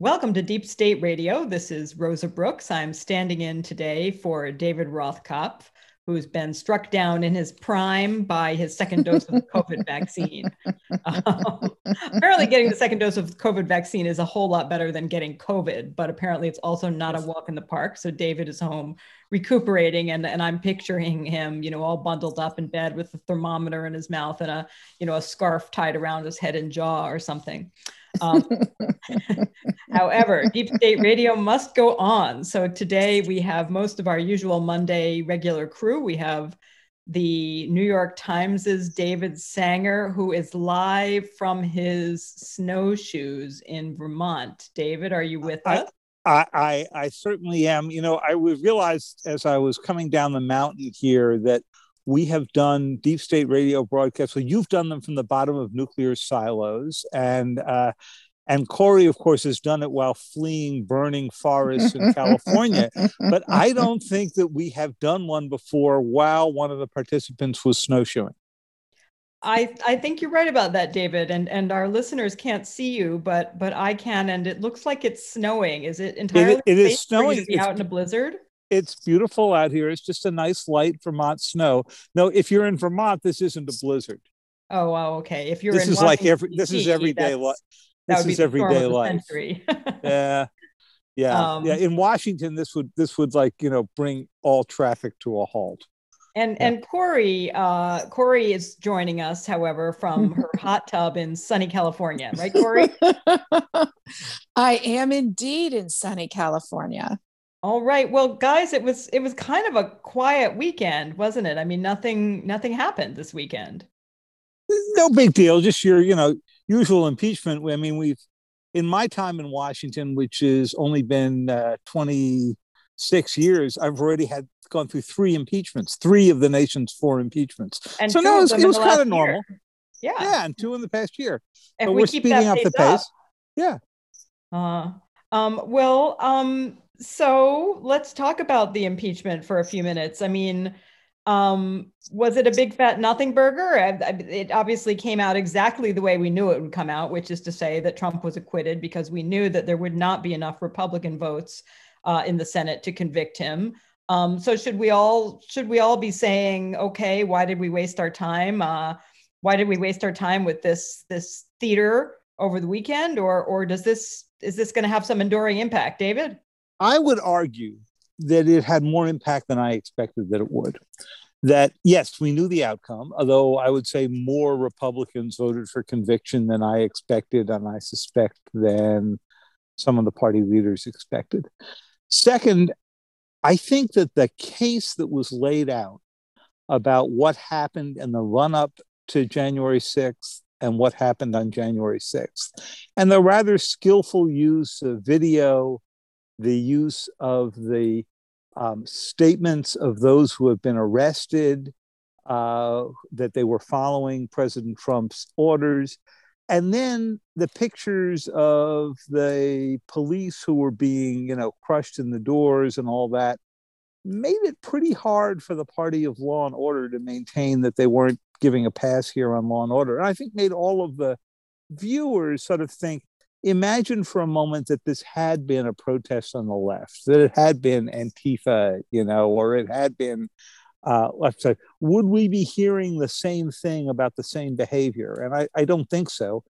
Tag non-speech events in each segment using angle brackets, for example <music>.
Welcome to Deep State Radio. This is Rosa Brooks. I'm standing in today for David Rothkopf, who's been struck down in his prime by his second dose of the <laughs> COVID vaccine. Um, apparently, getting the second dose of the COVID vaccine is a whole lot better than getting COVID, but apparently, it's also not a walk in the park. So, David is home recuperating, and, and I'm picturing him, you know, all bundled up in bed with a thermometer in his mouth and a, you know, a scarf tied around his head and jaw or something. Um, <laughs> however, Deep State Radio must go on. So today we have most of our usual Monday regular crew. We have the New York Times's David Sanger, who is live from his snowshoes in Vermont. David, are you with I, us? I, I, I certainly am. You know, I realized as I was coming down the mountain here that we have done deep state radio broadcasts. So you've done them from the bottom of nuclear silos, and uh, and Kori, of course, has done it while fleeing burning forests in California. <laughs> But I don't think that we have done one before while one of the participants was snowshoeing. I, I think you're right about that, David. And and our listeners can't see you, but but I can, and it looks like it's snowing. Is it entirely? It, it is safe for you snowing. to be It's- out in a blizzard. It's beautiful out here. It's just a nice light Vermont snow. No, if you're in Vermont, this isn't a blizzard. Oh, wow. Okay. If you're This in is like Washington, every- this is everyday that's- li- that This would be is everyday life. century. <laughs> Yeah. Yeah. Um, yeah. In Washington, this would this would like, you know, bring all traffic to a halt. And Yeah. and Kori, uh, Kori is joining us, however, from <laughs> her hot tub in sunny California, right, Kori? <laughs> I am indeed in sunny California. All right. Well, guys, it was it was kind of a quiet weekend, wasn't it? I mean, nothing nothing happened this weekend. no big deal. Just your, you know, usual impeachment. I mean, we've in my time in Washington, which has only been uh, 26 years, I've already had gone through three impeachments, three of the nation's four impeachments. And so no, it was, it was kind of normal. year. Yeah. Yeah, and two in the past year. If but we we're keep speeding up the pace up, pace. Yeah. Uh, um, well, um, so let's talk about the impeachment for a few minutes. I mean, um, was it a big fat nothing burger? It obviously came out exactly the way we knew it would come out, which is to say that Trump was acquitted because we knew that there would not be enough Republican votes uh, in the Senate to convict him. Um, so should we all should we all be saying, okay, why did we waste our time? Uh, why did we waste our time with this this theater over the weekend, or or does this is this going to have some enduring impact, David? I would argue that it had more impact than I expected that it would. That yes, we knew the outcome, although I would say more Republicans voted for conviction than I expected, and I suspect than some of the party leaders expected. Second, I think that the case that was laid out about what happened in the run up to January 6th and what happened on January 6th, and the rather skillful use of video the use of the um, statements of those who have been arrested, uh, that they were following President Trump's orders, and then the pictures of the police who were being, you know, crushed in the doors and all that made it pretty hard for the party of law and order to maintain that they weren't giving a pass here on law and order. And I think made all of the viewers sort of think, imagine for a moment that this had been a protest on the left, that it had been Antifa, you know, or it had been uh, left side. Would we be hearing the same thing about the same behavior? And I, I don't think so.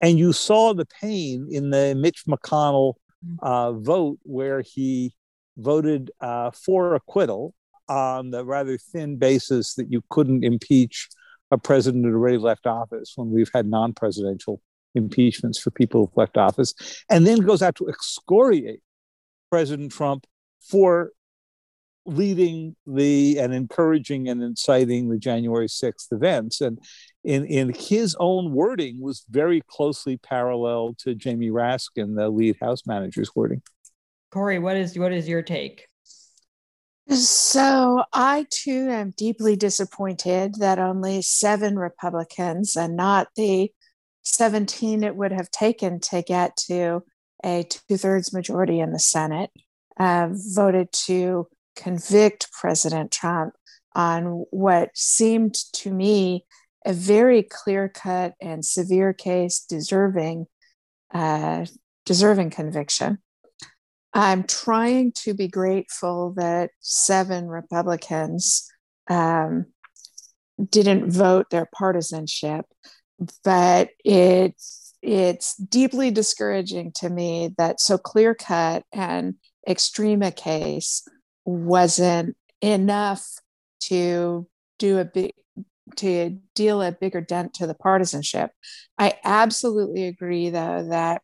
And you saw the pain in the Mitch McConnell uh, vote where he voted uh, for acquittal on the rather thin basis that you couldn't impeach a president who already left office when we've had non-presidential impeachments for people who've left office, and then goes out to excoriate President Trump for leading the and encouraging and inciting the January 6th events. And in, in his own wording was very closely parallel to Jamie Raskin, the lead House manager's wording. Kori, what is what is your take? So I too am deeply disappointed that only seven Republicans and not the 17 it would have taken to get to a two thirds majority in the Senate uh, voted to convict President Trump on what seemed to me a very clear cut and severe case deserving uh, deserving conviction. I'm trying to be grateful that seven Republicans um, didn't vote their partisanship, but it's it's deeply discouraging to me that so clear cut and extreme a case wasn't enough to do a big to deal a bigger dent to the partisanship. I absolutely agree though that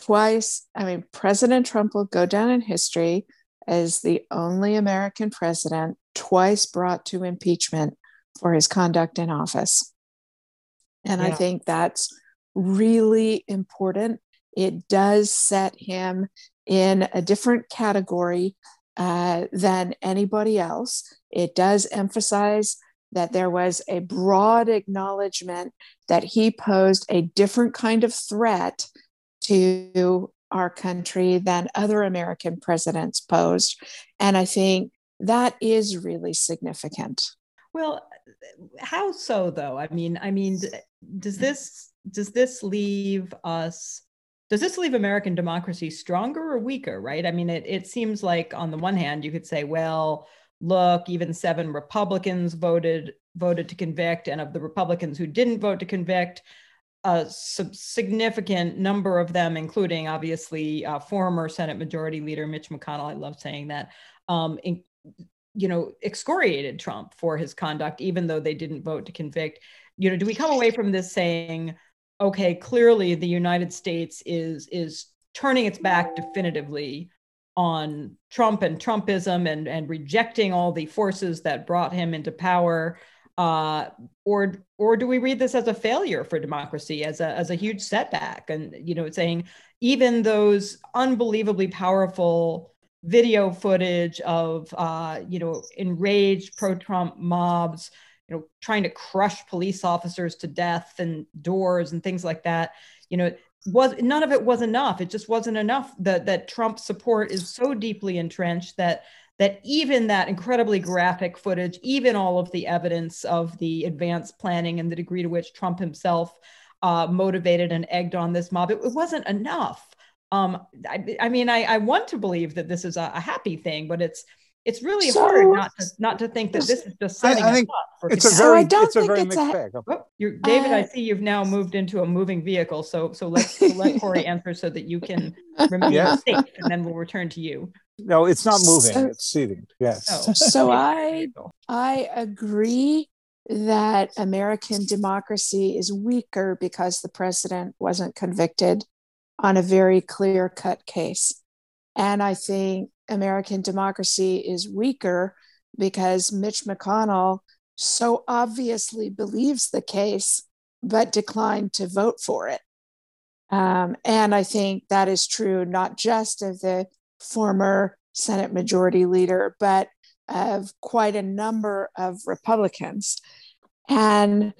twice, I mean, President Trump will go down in history as the only American president twice brought to impeachment for his conduct in office. And yeah. I think that's really important. It does set him in a different category uh, than anybody else. It does emphasize that there was a broad acknowledgement that he posed a different kind of threat to our country than other American presidents posed. And I think that is really significant. Well, how so though? I mean, I mean, does this does this leave us does this leave American democracy stronger or weaker, right? I mean, it, it seems like on the one hand, you could say, well, look, even seven Republicans voted voted to convict, and of the Republicans who didn't vote to convict, a significant number of them, including obviously uh, former Senate Majority Leader Mitch McConnell, I love saying that, um, in, you know, excoriated Trump for his conduct, even though they didn't vote to convict. You know, do we come away from this saying? okay, clearly the United States is is turning its back definitively on Trump and Trumpism and and rejecting all the forces that brought him into power. Uh, or or do we read this as a failure for democracy, as a as a huge setback? And you know, saying even those unbelievably powerful video footage of uh, you know enraged pro-Trump mobs you know trying to crush police officers to death and doors and things like that. You know was none of it was enough. It just wasn't enough that that trump support is so deeply entrenched that that even that incredibly graphic footage even all of the evidence of the advanced planning and the degree to which trump himself uh, motivated and egged on this mob it, it wasn't enough um, I, I, mean I, I want to believe that this is a, a happy thing but it's it's really so, hard not to not to think that this is just setting I, I think up it's a very so it's a very it's mixed a, bag. Oh, David, uh, I see you've now moved into a moving vehicle. So so let's <laughs> let Kori answer so that you can remain yeah. safe, and then we'll return to you. No, it's not moving; so, it's seating. Yes. Oh, so <laughs> I I agree that American democracy is weaker because the president wasn't convicted on a very clear cut case. And I think American democracy is weaker because Mitch McConnell so obviously believes the case, but declined to vote for it. Um, and I think that is true not just of the former Senate Majority Leader, but of quite a number of Republicans. And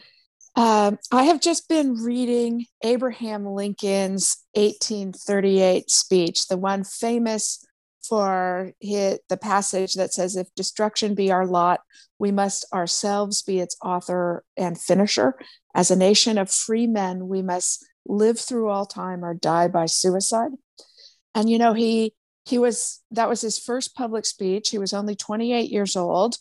um, I have just been reading Abraham Lincoln's 1838 speech, the one famous for his, the passage that says, If destruction be our lot, we must ourselves be its author and finisher. As a nation of free men, we must live through all time or die by suicide. And you know, he he was that was his first public speech. He was only 28 years old.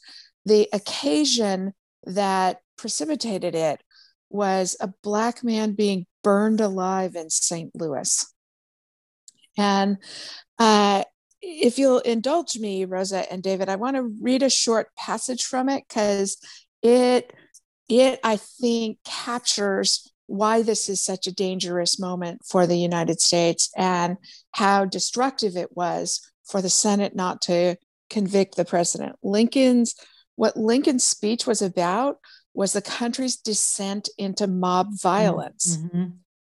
The occasion that precipitated it was a black man being burned alive in St. Louis. And uh, if you'll indulge me, Rosa and David, I want to read a short passage from it because it it I think captures why this is such a dangerous moment for the United States and how destructive it was for the Senate not to convict the president. Lincoln's what Lincoln's speech was about was the country's descent into mob violence. Mm-hmm.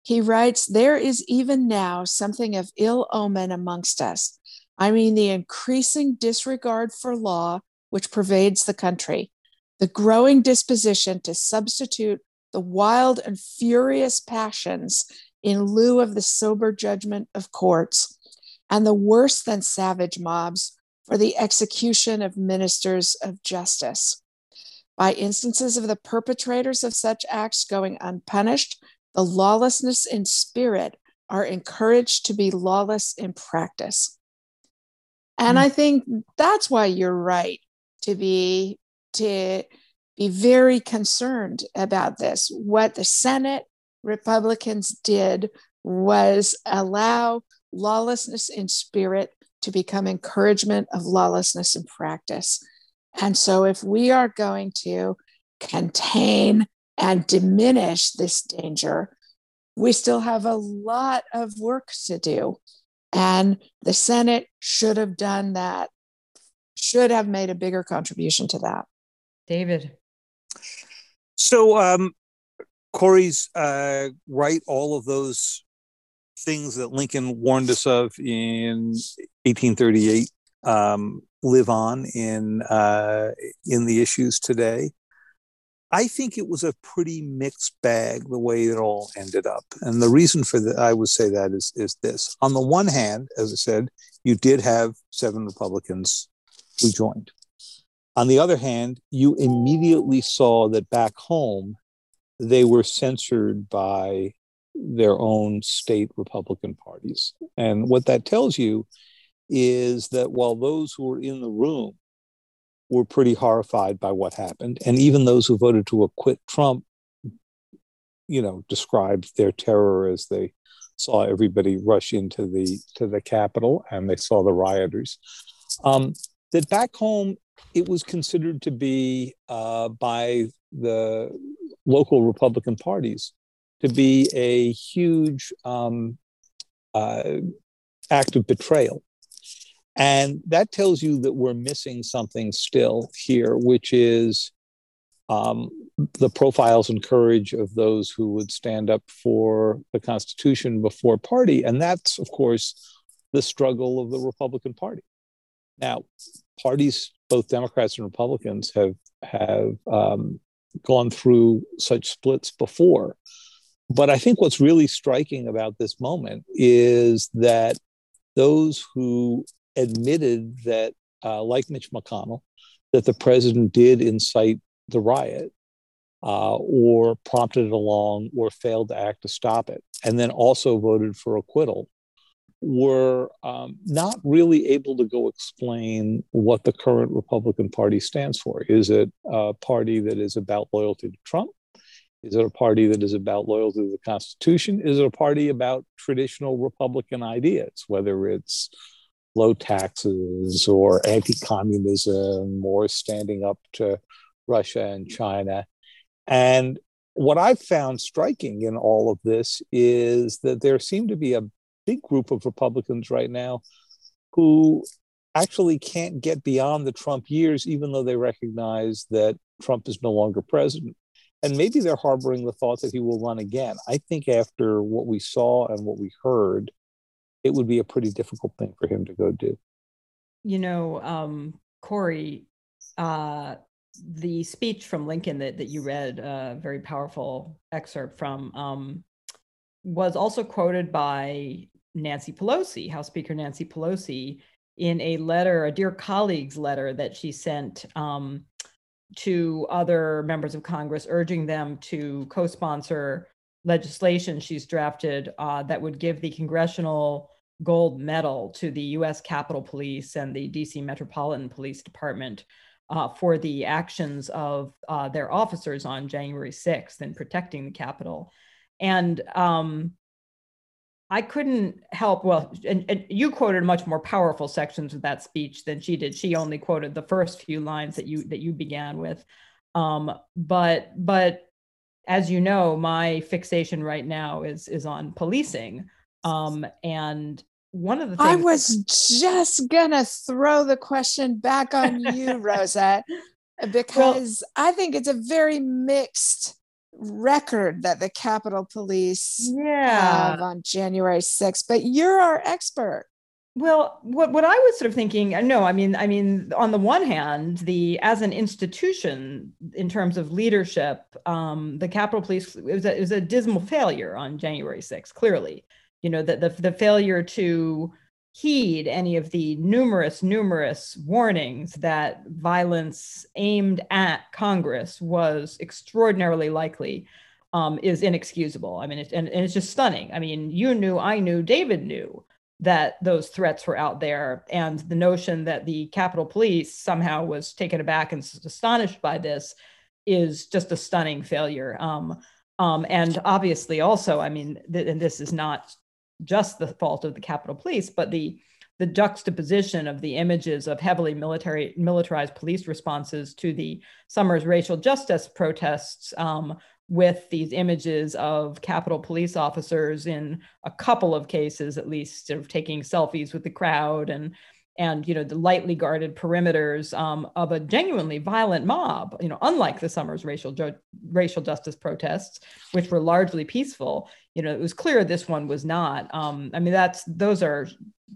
He writes, There is even now something of ill omen amongst us. I mean, the increasing disregard for law which pervades the country, the growing disposition to substitute the wild and furious passions in lieu of the sober judgment of courts, and the worse than savage mobs for the execution of ministers of justice. By instances of the perpetrators of such acts going unpunished, the lawlessness in spirit are encouraged to be lawless in practice. And mm. I think that's why you're right to be to be very concerned about this. What the Senate Republicans did was allow lawlessness in spirit to become encouragement of lawlessness in practice. And so, if we are going to contain and diminish this danger, we still have a lot of work to do. And the Senate should have done that, should have made a bigger contribution to that. David. So, um, Kori's uh, right, all of those things that Lincoln warned us of in 1838 um, live on in uh, in the issues today. I think it was a pretty mixed bag the way it all ended up, and the reason for that I would say that is is this: on the one hand, as I said, you did have seven Republicans who joined. On the other hand, you immediately saw that back home they were censored by their own state Republican parties. And what that tells you is that while those who were in the room were pretty horrified by what happened, and even those who voted to acquit Trump, you know, described their terror as they saw everybody rush into the to the Capitol and they saw the rioters. Um, that back home, it was considered to be uh, by the local Republican parties to be a huge um, uh, act of betrayal. And that tells you that we're missing something still here, which is um, the profiles and courage of those who would stand up for the Constitution before party. And that's, of course, the struggle of the Republican Party. Now, parties, both Democrats and Republicans, have have um, gone through such splits before. But I think what's really striking about this moment is that those who admitted that, uh, like Mitch McConnell, that the president did incite the riot uh, or prompted it along or failed to act to stop it, and then also voted for acquittal, were um, not really able to go explain what the current Republican Party stands for. Is it a party that is about loyalty to Trump? Is it a party that is about loyalty to the Constitution? Is it a party about traditional Republican ideas, whether it's low taxes or anti communism or standing up to Russia and China? And what I've found striking in all of this is that there seem to be a big group of Republicans right now who actually can't get beyond the Trump years, even though they recognize that Trump is no longer president. And maybe they're harboring the thought that he will run again. I think after what we saw and what we heard, it would be a pretty difficult thing for him to go do. You know, um, Kori, uh, the speech from Lincoln that, that you read, a uh, very powerful excerpt from, um, was also quoted by Nancy Pelosi, House Speaker Nancy Pelosi, in a letter, a dear colleagues letter that she sent um, to other members of Congress, urging them to co sponsor legislation she's drafted uh, that would give the Congressional Gold Medal to the US Capitol Police and the DC Metropolitan Police Department uh, for the actions of uh, their officers on January 6th in protecting the Capitol. And um, I couldn't help. Well, and, and, you quoted much more powerful sections of that speech than she did. She only quoted the first few lines that you that you began with. Um, but but as you know, my fixation right now is is on policing. Um, and one of the things I was just gonna throw the question back on you, <laughs> Rosa, because well, I think it's a very mixed record that the Capitol Police yeah. have on January 6th. But you're our expert. Well, what, what I was sort of thinking, uh, no, I mean, I mean, on the one hand, the as an institution in terms of leadership, um, the Capitol Police it was, a, it was a dismal failure on January 6th. Clearly, you know that the the failure to heed any of the numerous numerous warnings that violence aimed at Congress was extraordinarily likely um, is inexcusable. I mean, it, and, and it's just stunning. I mean, you knew, I knew, David knew that those threats were out there. And the notion that the Capitol Police somehow was taken aback and astonished by this is just a stunning failure. Um, um, and obviously, also, I mean, th- and this is not just the fault of the Capitol Police, but the the juxtaposition of the images of heavily military militarized police responses to the summer's racial justice protests um, with these images of Capitol police officers in a couple of cases, at least, sort of taking selfies with the crowd and and you know the lightly guarded perimeters um, of a genuinely violent mob. You know, unlike the summer's racial ju- racial justice protests, which were largely peaceful. You know, it was clear this one was not. Um, I mean, that's those are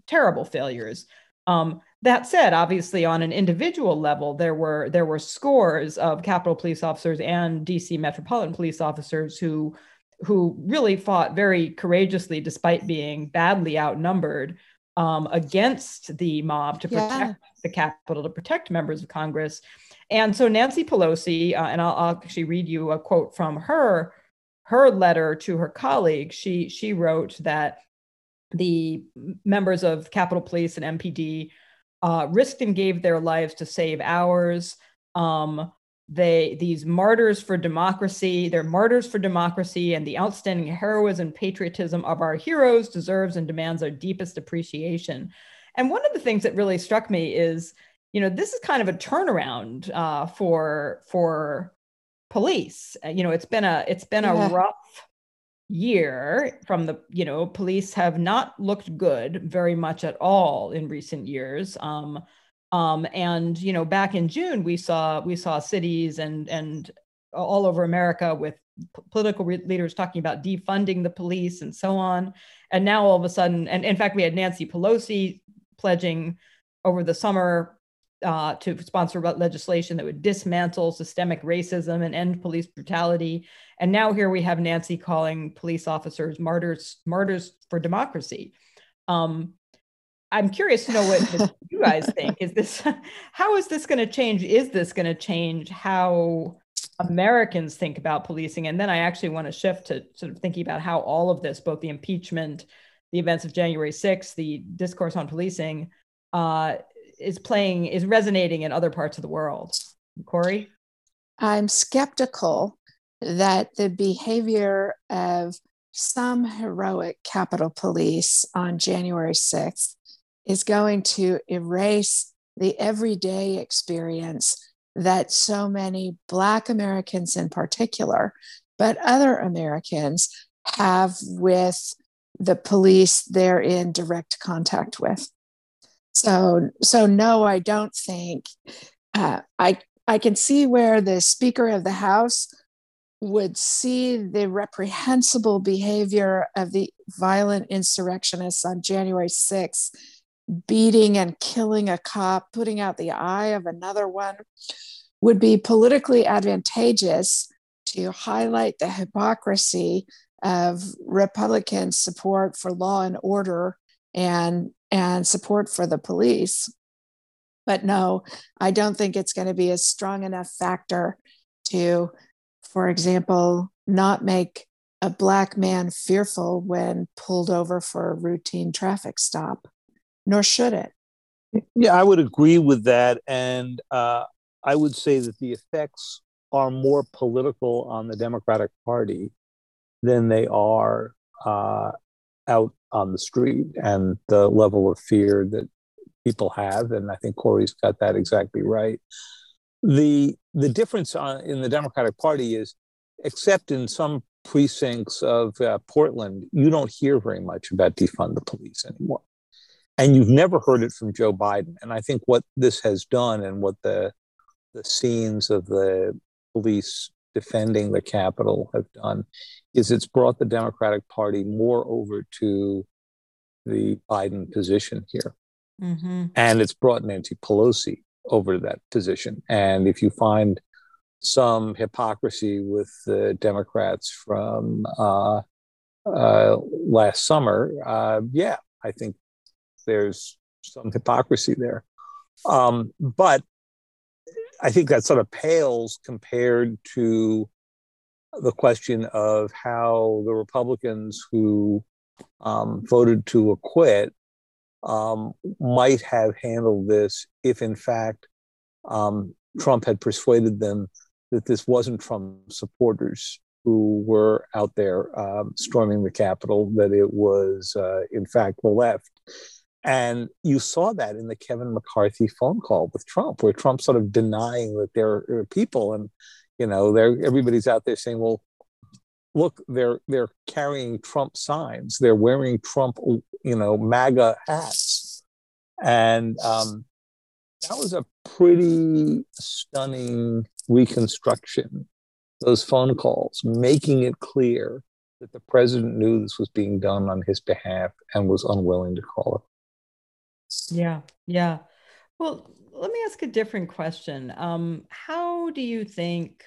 terrible failures. Um, that said, obviously, on an individual level, there were there were scores of Capitol police officers and DC Metropolitan Police officers who who really fought very courageously, despite being badly outnumbered, um, against the mob to protect yeah. the Capitol, to protect members of Congress. And so Nancy Pelosi, uh, and I'll, I'll actually read you a quote from her her letter to her colleague. She she wrote that the members of Capitol Police and MPD uh, risked and gave their lives to save ours. Um, they these martyrs for democracy, they're martyrs for democracy, and the outstanding heroism and patriotism of our heroes deserves and demands our deepest appreciation. And one of the things that really struck me is, you know, this is kind of a turnaround uh, for for police. You know, it's been a it's been yeah. a rough year from the you know police have not looked good very much at all in recent years um um and you know back in june we saw we saw cities and and all over america with p- political re- leaders talking about defunding the police and so on and now all of a sudden and in fact we had nancy pelosi pledging over the summer uh, to sponsor legislation that would dismantle systemic racism and end police brutality. And now here we have Nancy calling police officers martyrs, martyrs for democracy. Um, I'm curious to know what <laughs> you guys think. Is this <laughs> how is this going to change? Is this going to change how Americans think about policing? And then I actually want to shift to sort of thinking about how all of this, both the impeachment, the events of January 6th, the discourse on policing, uh, is playing is resonating in other parts of the world. Kori, I'm skeptical that the behavior of some heroic Capitol Police on January 6th is going to erase the everyday experience that so many Black Americans in particular, but other Americans have with the police they're in direct contact with. So, so no, I don't think. Uh, I I can see where the Speaker of the House would see the reprehensible behavior of the violent insurrectionists on January 6th, beating and killing a cop, putting out the eye of another one, would be politically advantageous to highlight the hypocrisy of Republican support for law and order and and support for the police. But no, I don't think it's going to be a strong enough factor to, for example, not make a black man fearful when pulled over for a routine traffic stop, nor should it. Yeah, I would agree with that. And uh, I would say that the effects are more political on the Democratic Party than they are uh, out on the street and the level of fear that people have. And I think Kori's got that exactly right. The the difference on, in the Democratic Party is, except in some precincts of uh, Portland, you don't hear very much about defund the police anymore. And you've never heard it from Joe Biden. And I think what this has done, and what the the scenes of the police defending the Capitol have done, is it's brought the Democratic Party more over to the Biden position here. Mm-hmm. And it's brought Nancy Pelosi over to that position. And if you find some hypocrisy with the Democrats from uh, uh, last summer, uh, yeah, I think there's some hypocrisy there. Um, but I think that sort of pales compared to the question of how the Republicans who um, voted to acquit um, might have handled this if, in fact, um, Trump had persuaded them that this wasn't Trump supporters who were out there um, storming the Capitol, that it was, uh, in fact, the left. And you saw that in the Kevin McCarthy phone call with Trump, where Trump sort of denying that there are people, and you know, there everybody's out there saying, "Well, look, they're they're carrying Trump signs, they're wearing Trump, you know, MAGA hats," and um, that was a pretty stunning reconstruction. Those phone calls, making it clear that the president knew this was being done on his behalf and was unwilling to call it. Yeah, yeah. Well, let me ask a different question. Um, how do you think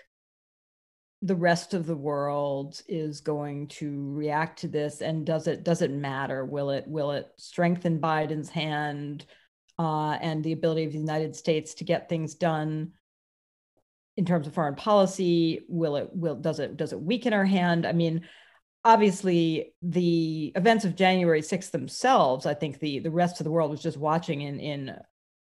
the rest of the world is going to react to this, and does it does it matter? Will it will it strengthen Biden's hand uh, and the ability of the United States to get things done in terms of foreign policy? Will it will does it does it weaken our hand? I mean, obviously the events of January 6th themselves, I think the the rest of the world was just watching in in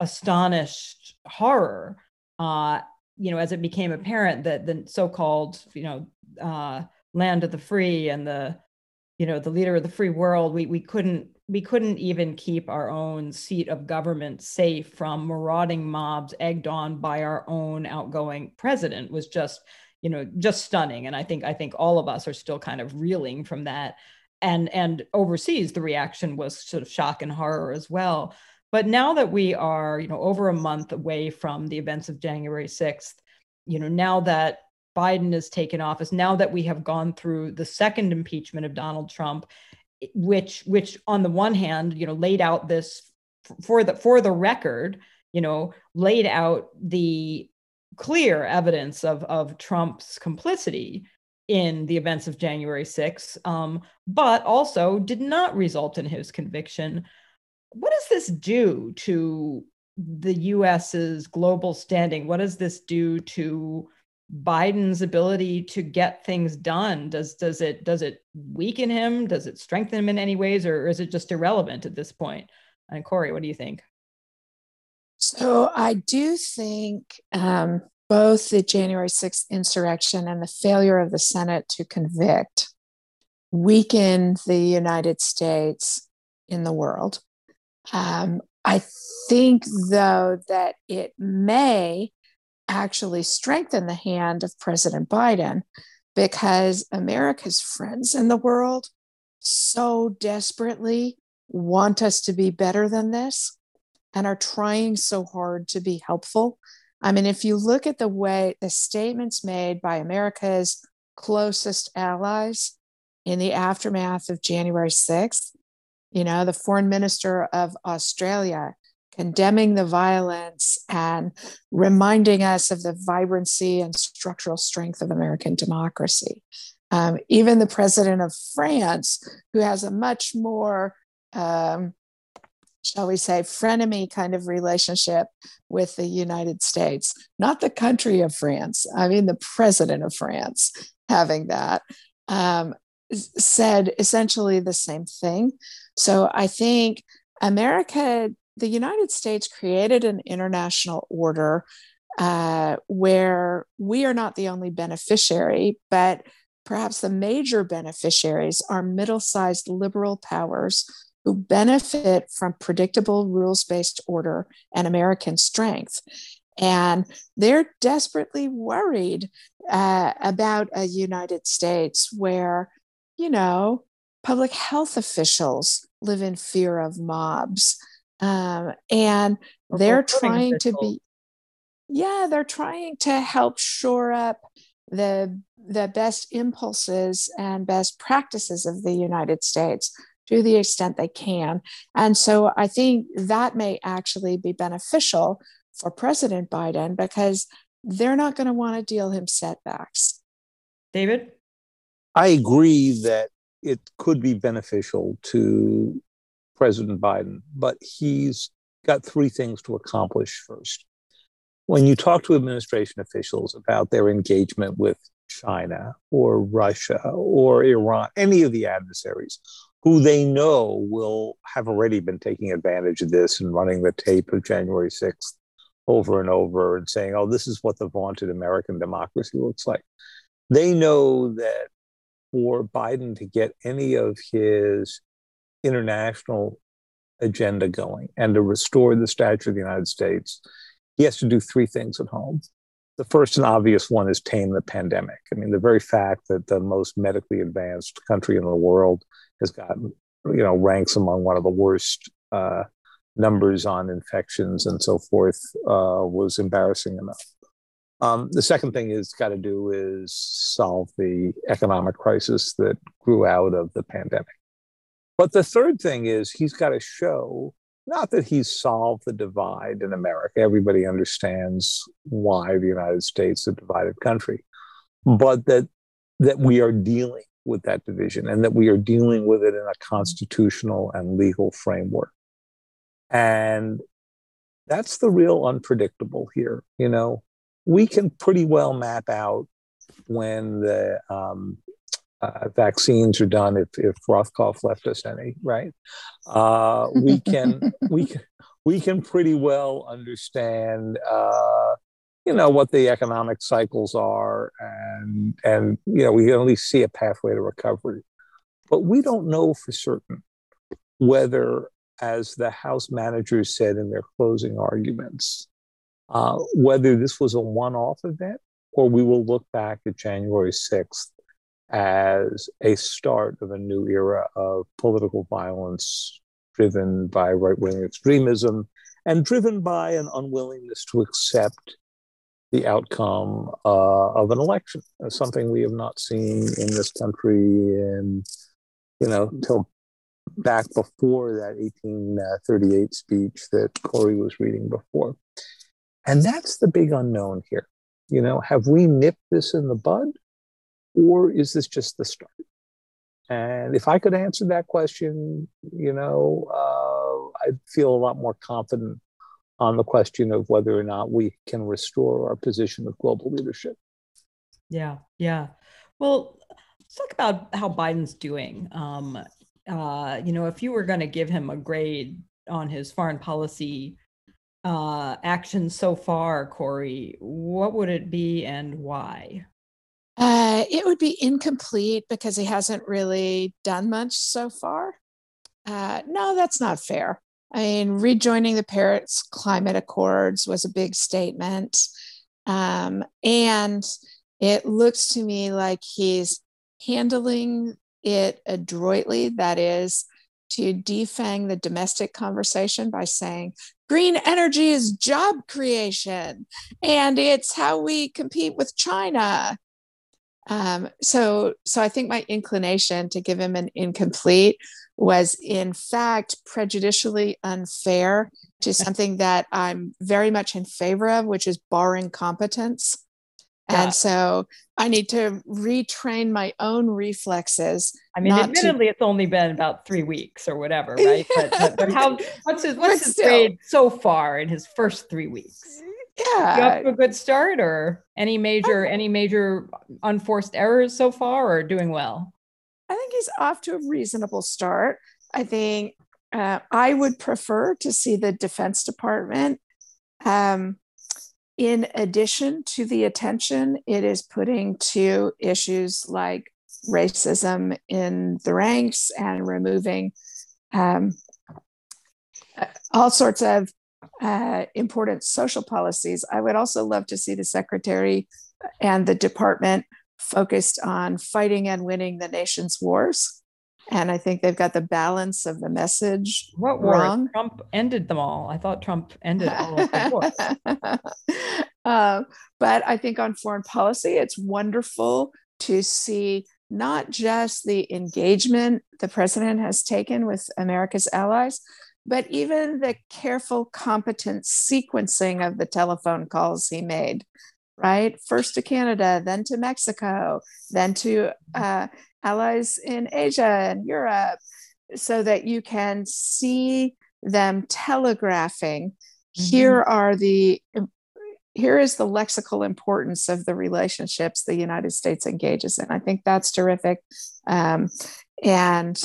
astonished horror. Uh, you know, as it became apparent that the so-called, you know, uh, land of the free and the, you know, the leader of the free world, we we couldn't we couldn't even keep our own seat of government safe from marauding mobs egged on by our own outgoing president was just you know just stunning and i think i think all of us are still kind of reeling from that. And and overseas the reaction was sort of shock and horror as well. But now that we are you know over a month away from the events of january 6th you know now that biden has taken office now that we have gone through the second impeachment of donald trump which which on the one hand you know laid out this for the for the record you know laid out the clear evidence of, of Trump's complicity in the events of January 6th, um, but also did not result in his conviction. What does this do to the US's global standing? What does this do to Biden's ability to get things done? Does does it does it weaken him? Does it strengthen him in any ways, or is it just irrelevant at this point? And Kori, what do you think? So I do think um, both the January 6th insurrection and the failure of the Senate to convict weakened the United States in the world. Um, I think, though, that it may actually strengthen the hand of President Biden because America's friends in the world so desperately want us to be better than this and are trying so hard to be helpful. I mean, if you look at the way the statements made by America's closest allies in the aftermath of January 6th, you know, the foreign minister of Australia condemning the violence and reminding us of the vibrancy and structural strength of American democracy. Um, even the president of France, who has a much more um, shall we say, frenemy kind of relationship with the United States, not the country of France. I mean, the president of France having that um, said essentially the same thing. So I think America, the United States created an international order uh, where we are not the only beneficiary, but perhaps the major beneficiaries are middle sized liberal powers who benefit from predictable rules based order and American strength. And they're desperately worried uh, about a United States where, you know, public health officials live in fear of mobs. Um, and they're trying to be, yeah, they're trying to help shore up the the best impulses and best practices of the United States to the extent they can. And so I think that may actually be beneficial for President Biden because they're not going to want to deal him setbacks. David? I agree that it could be beneficial to President Biden, but he's got three things to accomplish first. When you talk to administration officials about their engagement with China or Russia or Iran, any of the adversaries who they know will have already been taking advantage of this and running the tape of January 6th over and over and saying, oh, this is what the vaunted American democracy looks like. They know that for Biden to get any of his international agenda going and to restore the stature of the United States, he has to do three things at home. The first and obvious one is tame the pandemic. I mean, the very fact that the most medically advanced country in the world has gotten, you know, ranks among one of the worst uh, numbers on infections and so forth uh, was embarrassing enough. Um, the second thing it's got to do is solve the economic crisis that grew out of the pandemic. But the third thing is he's got to show not that he's solved the divide in America. Everybody understands why the United States is a divided country, but that that we are dealing with that division and that we are dealing with it in a constitutional and legal framework. And that's the real unpredictable here. You know, we can pretty well map out when the um, uh, vaccines are done. If, if Rothkopf left us any, right? Uh, we can <laughs> we can we can pretty well understand. Uh, you know what the economic cycles are, and and you know we can at least see a pathway to recovery, but we don't know for certain whether, as the House managers said in their closing arguments, uh, whether this was a one-off event or we will look back at January sixth as a start of a new era of political violence driven by right wing extremism and driven by an unwillingness to accept the outcome uh, of an election, something we have not seen in this country in, you know, until back before that 1838 speech that Kori was reading before. And that's the big unknown here. You know, have we nipped this in the bud? or is this just the start? And if I could answer that question, you know, uh, I'd feel a lot more confident on the question of whether or not we can restore our position of global leadership. Yeah, yeah. Well, let's talk about how Biden's doing. Um, uh, you know, if you were going to give him a grade on his foreign policy uh, actions so far, Kori, what would it be and why? Uh, it would be incomplete because he hasn't really done much so far. Uh, no, that's not fair. I mean, rejoining the Paris Climate Accords was a big statement. Um, and it looks to me like he's handling it adroitly. That is, to defang the domestic conversation by saying green energy is job creation and it's how we compete with China. Um, so, so I think my inclination to give him an incomplete was in fact prejudicially unfair to something that I'm very much in favor of, which is barring competence. Yeah. And so I need to retrain my own reflexes. I mean, admittedly, to... it's only been about three weeks or whatever, right? <laughs> But, but, but how? What's his what's his grade so far in his first three weeks? yeah you up to a good start or any major any major unforced errors so far or doing well i think he's off to a reasonable start i think uh, i would prefer to see the defense department um, in addition to the attention it is putting to issues like racism in the ranks and removing um, all sorts of uh, important social policies. I would also love to see the secretary and the department focused on fighting and winning the nation's wars. And I think they've got the balance of the message What war? wrong. Trump ended them all. I thought Trump ended all of the wars. <laughs> Uh, but I think on foreign policy, it's wonderful to see not just the engagement the president has taken with America's allies, but even the careful, competent sequencing of the telephone calls he made, right? First to Canada, then to Mexico, then to uh, allies in Asia and Europe, so that you can see them telegraphing here are the here is the lexical importance of the relationships the United States engages in. I think that's terrific. Um, and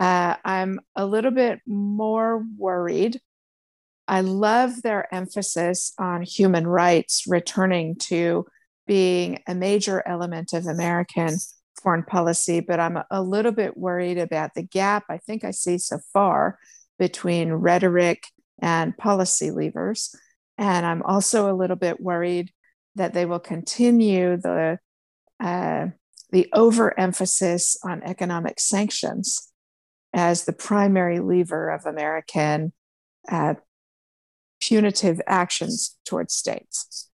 uh, I'm a little bit more worried. I love their emphasis on human rights returning to being a major element of American foreign policy, but I'm a little bit worried about the gap I think I see so far between rhetoric and policy levers. And I'm also a little bit worried that they will continue the uh, the overemphasis on economic sanctions as the primary lever of American uh, punitive actions towards states.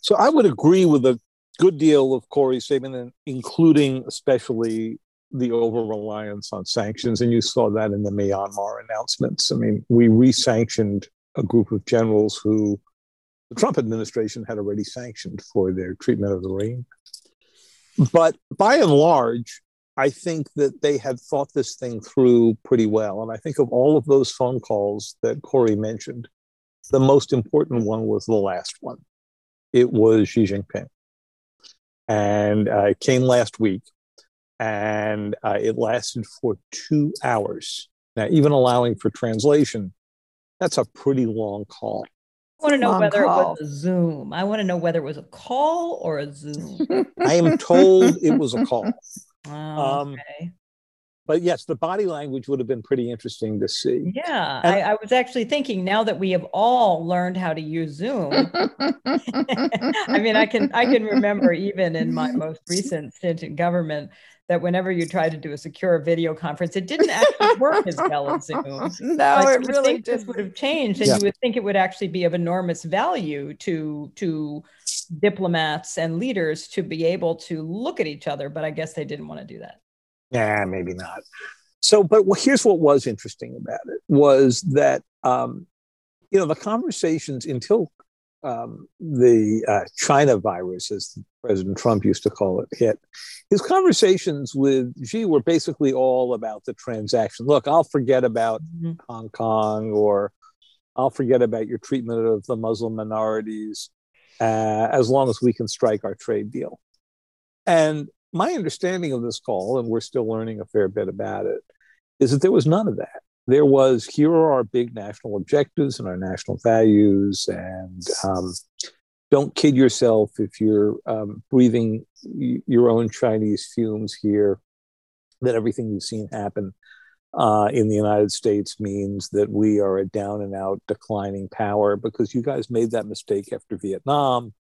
So I would agree with a good deal of Kori's statement, including especially the over reliance on sanctions. And you saw that in the Myanmar announcements. I mean, we re sanctioned a group of generals who the Trump administration had already sanctioned for their treatment of the Rohingya. But by and large, I think that they had thought this thing through pretty well. And I think of all of those phone calls that Kori mentioned, the most important one was the last one. It was Xi Jinping. And uh, it came last week and uh, it lasted for two hours. Now, even allowing for translation, that's a pretty long call. I want to know Long whether call. it was a Zoom. I want to know whether it was a call or a Zoom. <laughs> I am told it was a call. Oh, Um, okay. But yes, the body language would have been pretty interesting to see. Yeah, I, I was actually thinking now that we have all learned how to use Zoom. <laughs> I mean, I can I can remember even in my <laughs> most recent stint in government that whenever you tried to do a secure video conference, it didn't actually work as well as <laughs> Zoom. no, Like, it really think this would have changed, and Yeah. you would think it would actually be of enormous value to to diplomats and leaders to be able to look at each other. But I guess they didn't want to do that. Yeah, maybe not. So, but here's what was interesting about it was that um, you know the conversations until um, the uh, China virus, as President Trump used to call it, hit. His conversations with Xi were basically all about the transaction. Look, I'll forget about Mhm. Hong Kong, or I'll forget about your treatment of the Muslim minorities, uh, as long as we can strike our trade deal. And my understanding of this call, and we're still learning a fair bit about it, is that there was none of that. There was here are our big national objectives and our national values, and um, don't kid yourself if you're um, breathing your own Chinese fumes here. That everything you've seen happen uh, in the United States means that we are a down and out declining power because you guys made that mistake after Vietnam,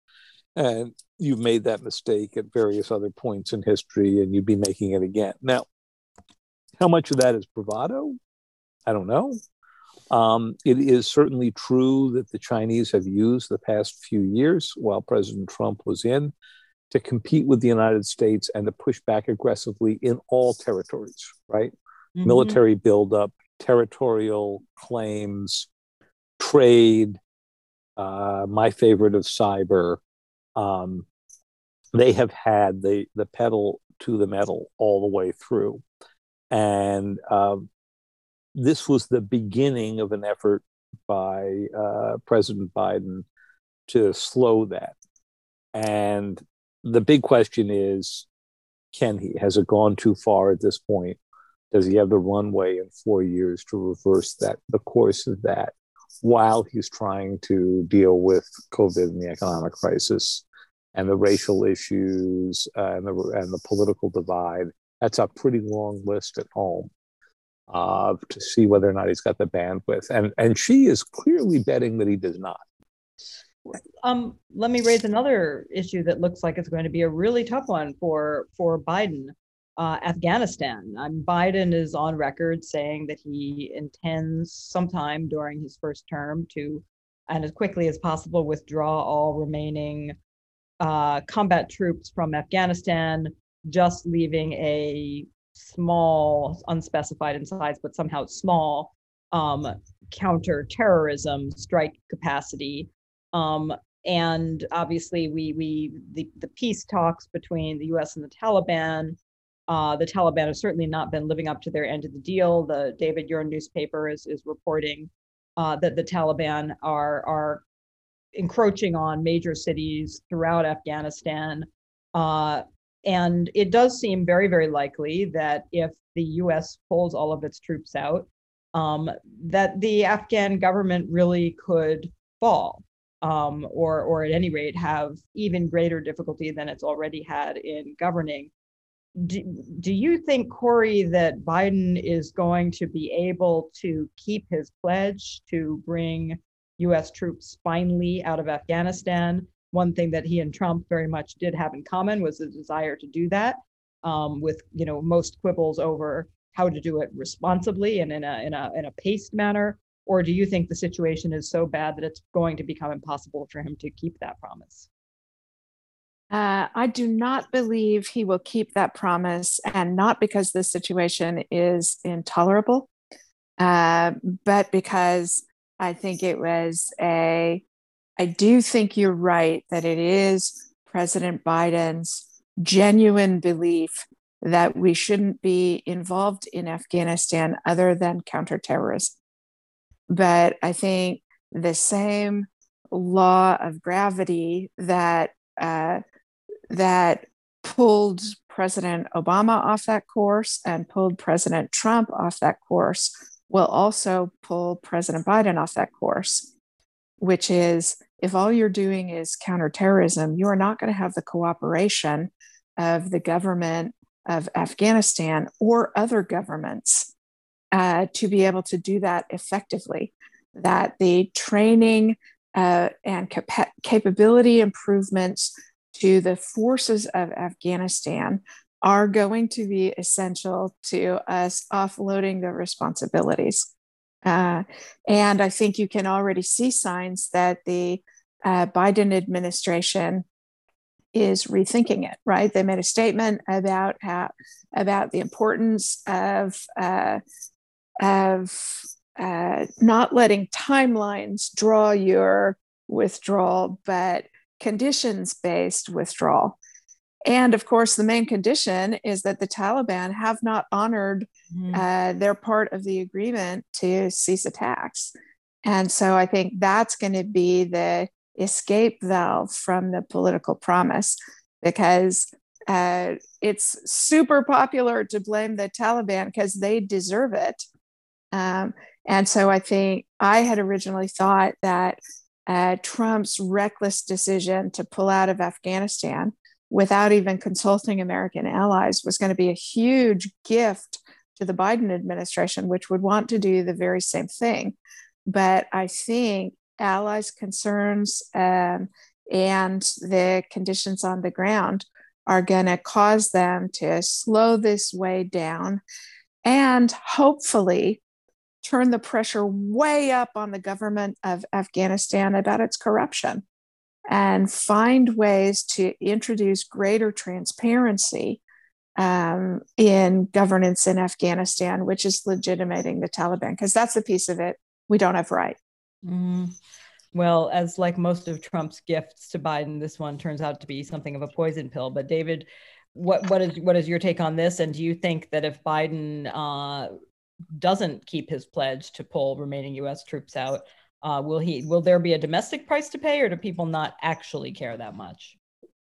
and you've made that mistake at various other points in history, and you'd be making it again. Now, how much of that is bravado? I don't know. Um, it is certainly true that the Chinese have used the past few years while President Trump was in to compete with the United States and to push back aggressively in all territories, right? Mhm. Military buildup, territorial claims, trade, uh, my favorite of cyber. Um, they have had the, the pedal to the metal all the way through. And um, this was the beginning of an effort by uh, President Biden to slow that. And the big question is can he? Has it gone too far at this point? Does he have the runway in four years to reverse that, the course of that, while he's trying to deal with COVID and the economic crisis and the racial issues uh, and, the, and the political divide? That's a pretty long list at home uh, to see whether or not he's got the bandwidth. And and Xi is clearly betting that he does not. Um, let me raise another issue that looks like it's going to be a really tough one for for Biden. uh, Afghanistan. Um, Biden is on record saying that he intends sometime during his first term to, and as quickly as possible, withdraw all remaining uh, combat troops from Afghanistan, just leaving a small, unspecified in size, but somehow small um, counterterrorism strike capacity. Um, and obviously, we we the, the peace talks between the U.S. and the Taliban. Uh, the Taliban have certainly not been living up to their end of the deal. The David, your newspaper is is reporting uh, that the Taliban are are encroaching on major cities throughout Afghanistan. Uh, and it does seem very, very likely that if the US pulls all of its troops out, um, that the Afghan government really could fall, um, or, or at any rate, have even greater difficulty than it's already had in governing. Do, do you think, Kori, that Biden is going to be able to keep his pledge to bring US troops finally out of Afghanistan? One thing that he and Trump very much did have in common was the desire to do that, um, with you know most quibbles over how to do it responsibly and in a in a in a paced manner. Or do you think the situation is so bad that it's going to become impossible for him to keep that promise? Uh, I do not believe he will keep that promise, and not because the situation is intolerable, uh, but because I think it was a I do think you're right that it is President Biden's genuine belief that we shouldn't be involved in Afghanistan other than counterterrorism. But I think the same law of gravity that uh, that pulled President Obama off that course and pulled President Trump off that course will also pull President Biden off that course which is if all you're doing is counterterrorism, you are not going to have the cooperation of the government of Afghanistan or other governments uh, to be able to do that effectively. That the training uh, and cap- capability improvements to the forces of Afghanistan are going to be essential to us offloading the responsibilities. Uh, and I think you can already see signs that the uh, Biden administration is rethinking it. Right? They made a statement about how about the importance of uh, of uh, not letting timelines draw your withdrawal, but conditions based withdrawal. And of course, the main condition is that the Taliban have not honored mm-hmm. uh, their part of the agreement to cease attacks. And so I think that's going to be the escape valve from the political promise because uh, it's super popular to blame the Taliban because they deserve it. Um, and so I think I had originally thought that uh, Trump's reckless decision to pull out of Afghanistan without even consulting American allies was going to be a huge gift to the Biden administration, which would want to do the very same thing. But I think allies' concerns um, and the conditions on the ground are going to cause them to slow this way down and hopefully turn the pressure way up on the government of Afghanistan about its corruption and find ways to introduce greater transparency um, in governance in Afghanistan, which is legitimating the Taliban, because that's the piece of it we don't have right. Mm. Well, as like most of Trump's gifts to Biden, this one turns out to be something of a poison pill. But David, what what is what is your take on this? And do you think that if Biden uh, doesn't keep his pledge to pull remaining U.S. troops out, uh, will he? Will there be a domestic price to pay, or do people not actually care that much?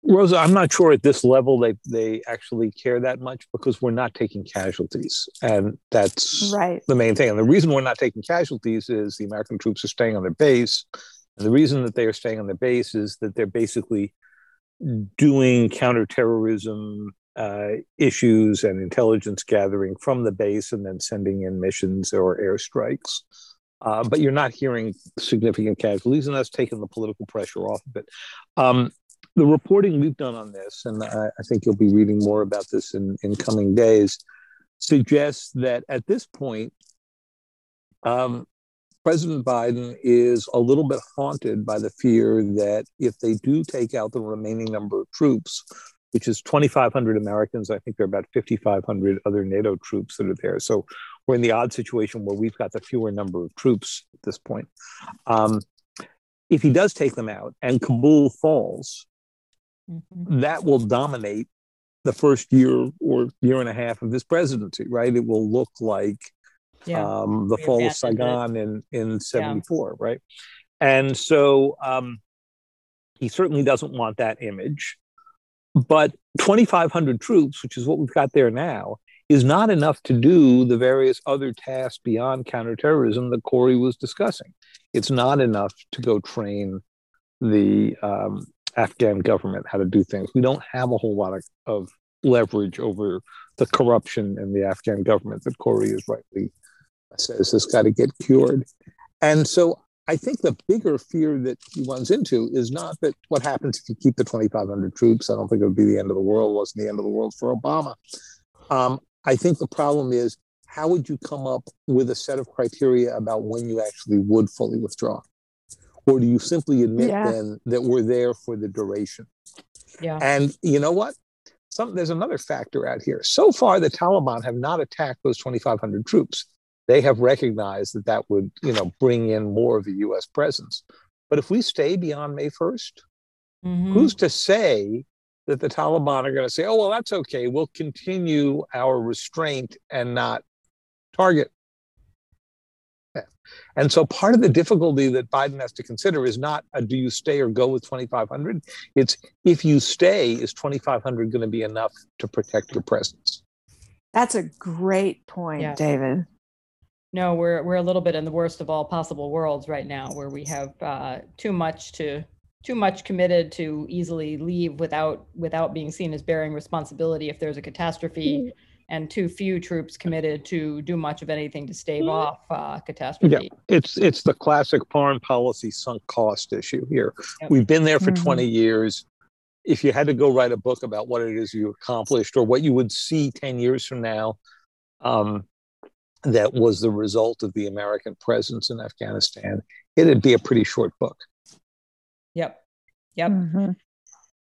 Rosa, I'm not sure at this level they they actually care that much because we're not taking casualties, and that's right. the main thing. And the reason we're not taking casualties is the American troops are staying on their base, and the reason that they are staying on their base is that they're basically doing counterterrorism uh, issues and intelligence gathering from the base, and then sending in missions or airstrikes. Uh, but you're not hearing significant casualties, and that's taken the political pressure off of it. Um, the reporting we've done on this, and I, I, think you'll be reading more about this in, in coming days, suggests that at this point, um, President Biden is a little bit haunted by the fear that if they do take out the remaining number of troops, which is 2,500 Americans, I think there are about 5,500 other NATO troops that are there. So we're in the odd situation where we've got the fewer number of troops at this point. Um, if he does take them out and Kabul falls, mm-hmm. that will dominate the first year or year and a half of this presidency, right? It will look like yeah. um, the fall of Saigon in in '74, yeah. right? And so um, he certainly doesn't want that image. But 2,500 troops, which is what we've got there now, is not enough to do the various other tasks beyond counterterrorism that Kori was discussing. It's not enough to go train the um, Afghan government how to do things. We don't have a whole lot of, of leverage over the corruption in the Afghan government that Kori is rightly says has got to get cured. And so I think the bigger fear that he runs into is not that what happens if you keep the 2,500 troops. I don't think it would be the end of the world. It wasn't the end of the world for Obama. Um, I think the problem is how would you come up with a set of criteria about when you actually would fully withdraw? Or do you simply admit yeah. then that we're there for the duration? Yeah. And you know what? Some, there's another factor out here. So far, the Taliban have not attacked those 2,500 troops they have recognized that that would you know bring in more of a U.S. presence. But if we stay beyond May 1st, mm-hmm. who's to say that the Taliban are going to say, "Oh well, that's okay. We'll continue our restraint and not target." And so part of the difficulty that Biden has to consider is not a, do you stay or go with 2,500? It's if you stay, is 2,500 going to be enough to protect your presence? That's a great point, yeah. David no, we're we're a little bit in the worst of all possible worlds right now, where we have uh, too much to too much committed to easily leave without without being seen as bearing responsibility if there's a catastrophe, mm-hmm. and too few troops committed to do much of anything to stave mm-hmm. off uh, catastrophe. Yeah, it's it's the classic foreign policy sunk cost issue here. Yep. We've been there for mm-hmm. 20 years. If you had to go write a book about what it is you accomplished or what you would see 10 years from now, um, that was the result of the American presence in Afghanistan, it'd be a pretty short book. Yep. Yep. Mm-hmm.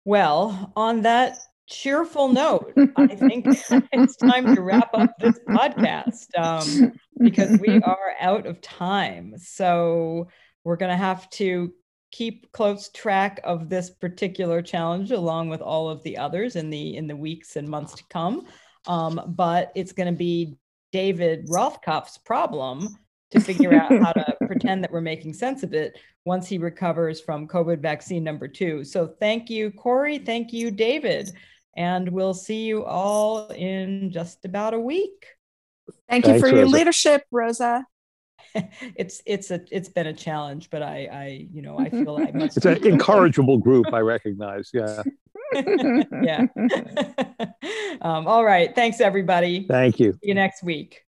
Well, on that cheerful note, I think <laughs> <laughs> it's time to wrap up this podcast um, because we <laughs> are out of time. So we're going to have to keep close track of this particular challenge along with all of the others in the in the weeks and months to come. Um, but it's going to be David Rothkopf's problem to figure out how to <laughs> pretend that we're making sense of it once he recovers from COVID vaccine number two. So thank you, Kori. Thank you, David. And we'll see you all in just about a week. Thank Thanks, you for Rosa. your leadership, Rosa. <laughs> it's it's a it's been a challenge, but I I you know I feel I must. It's an incorrigible group. I recognize. Yeah. <laughs> yeah. um, all right. Thanks, everybody. Thank you. See you next week.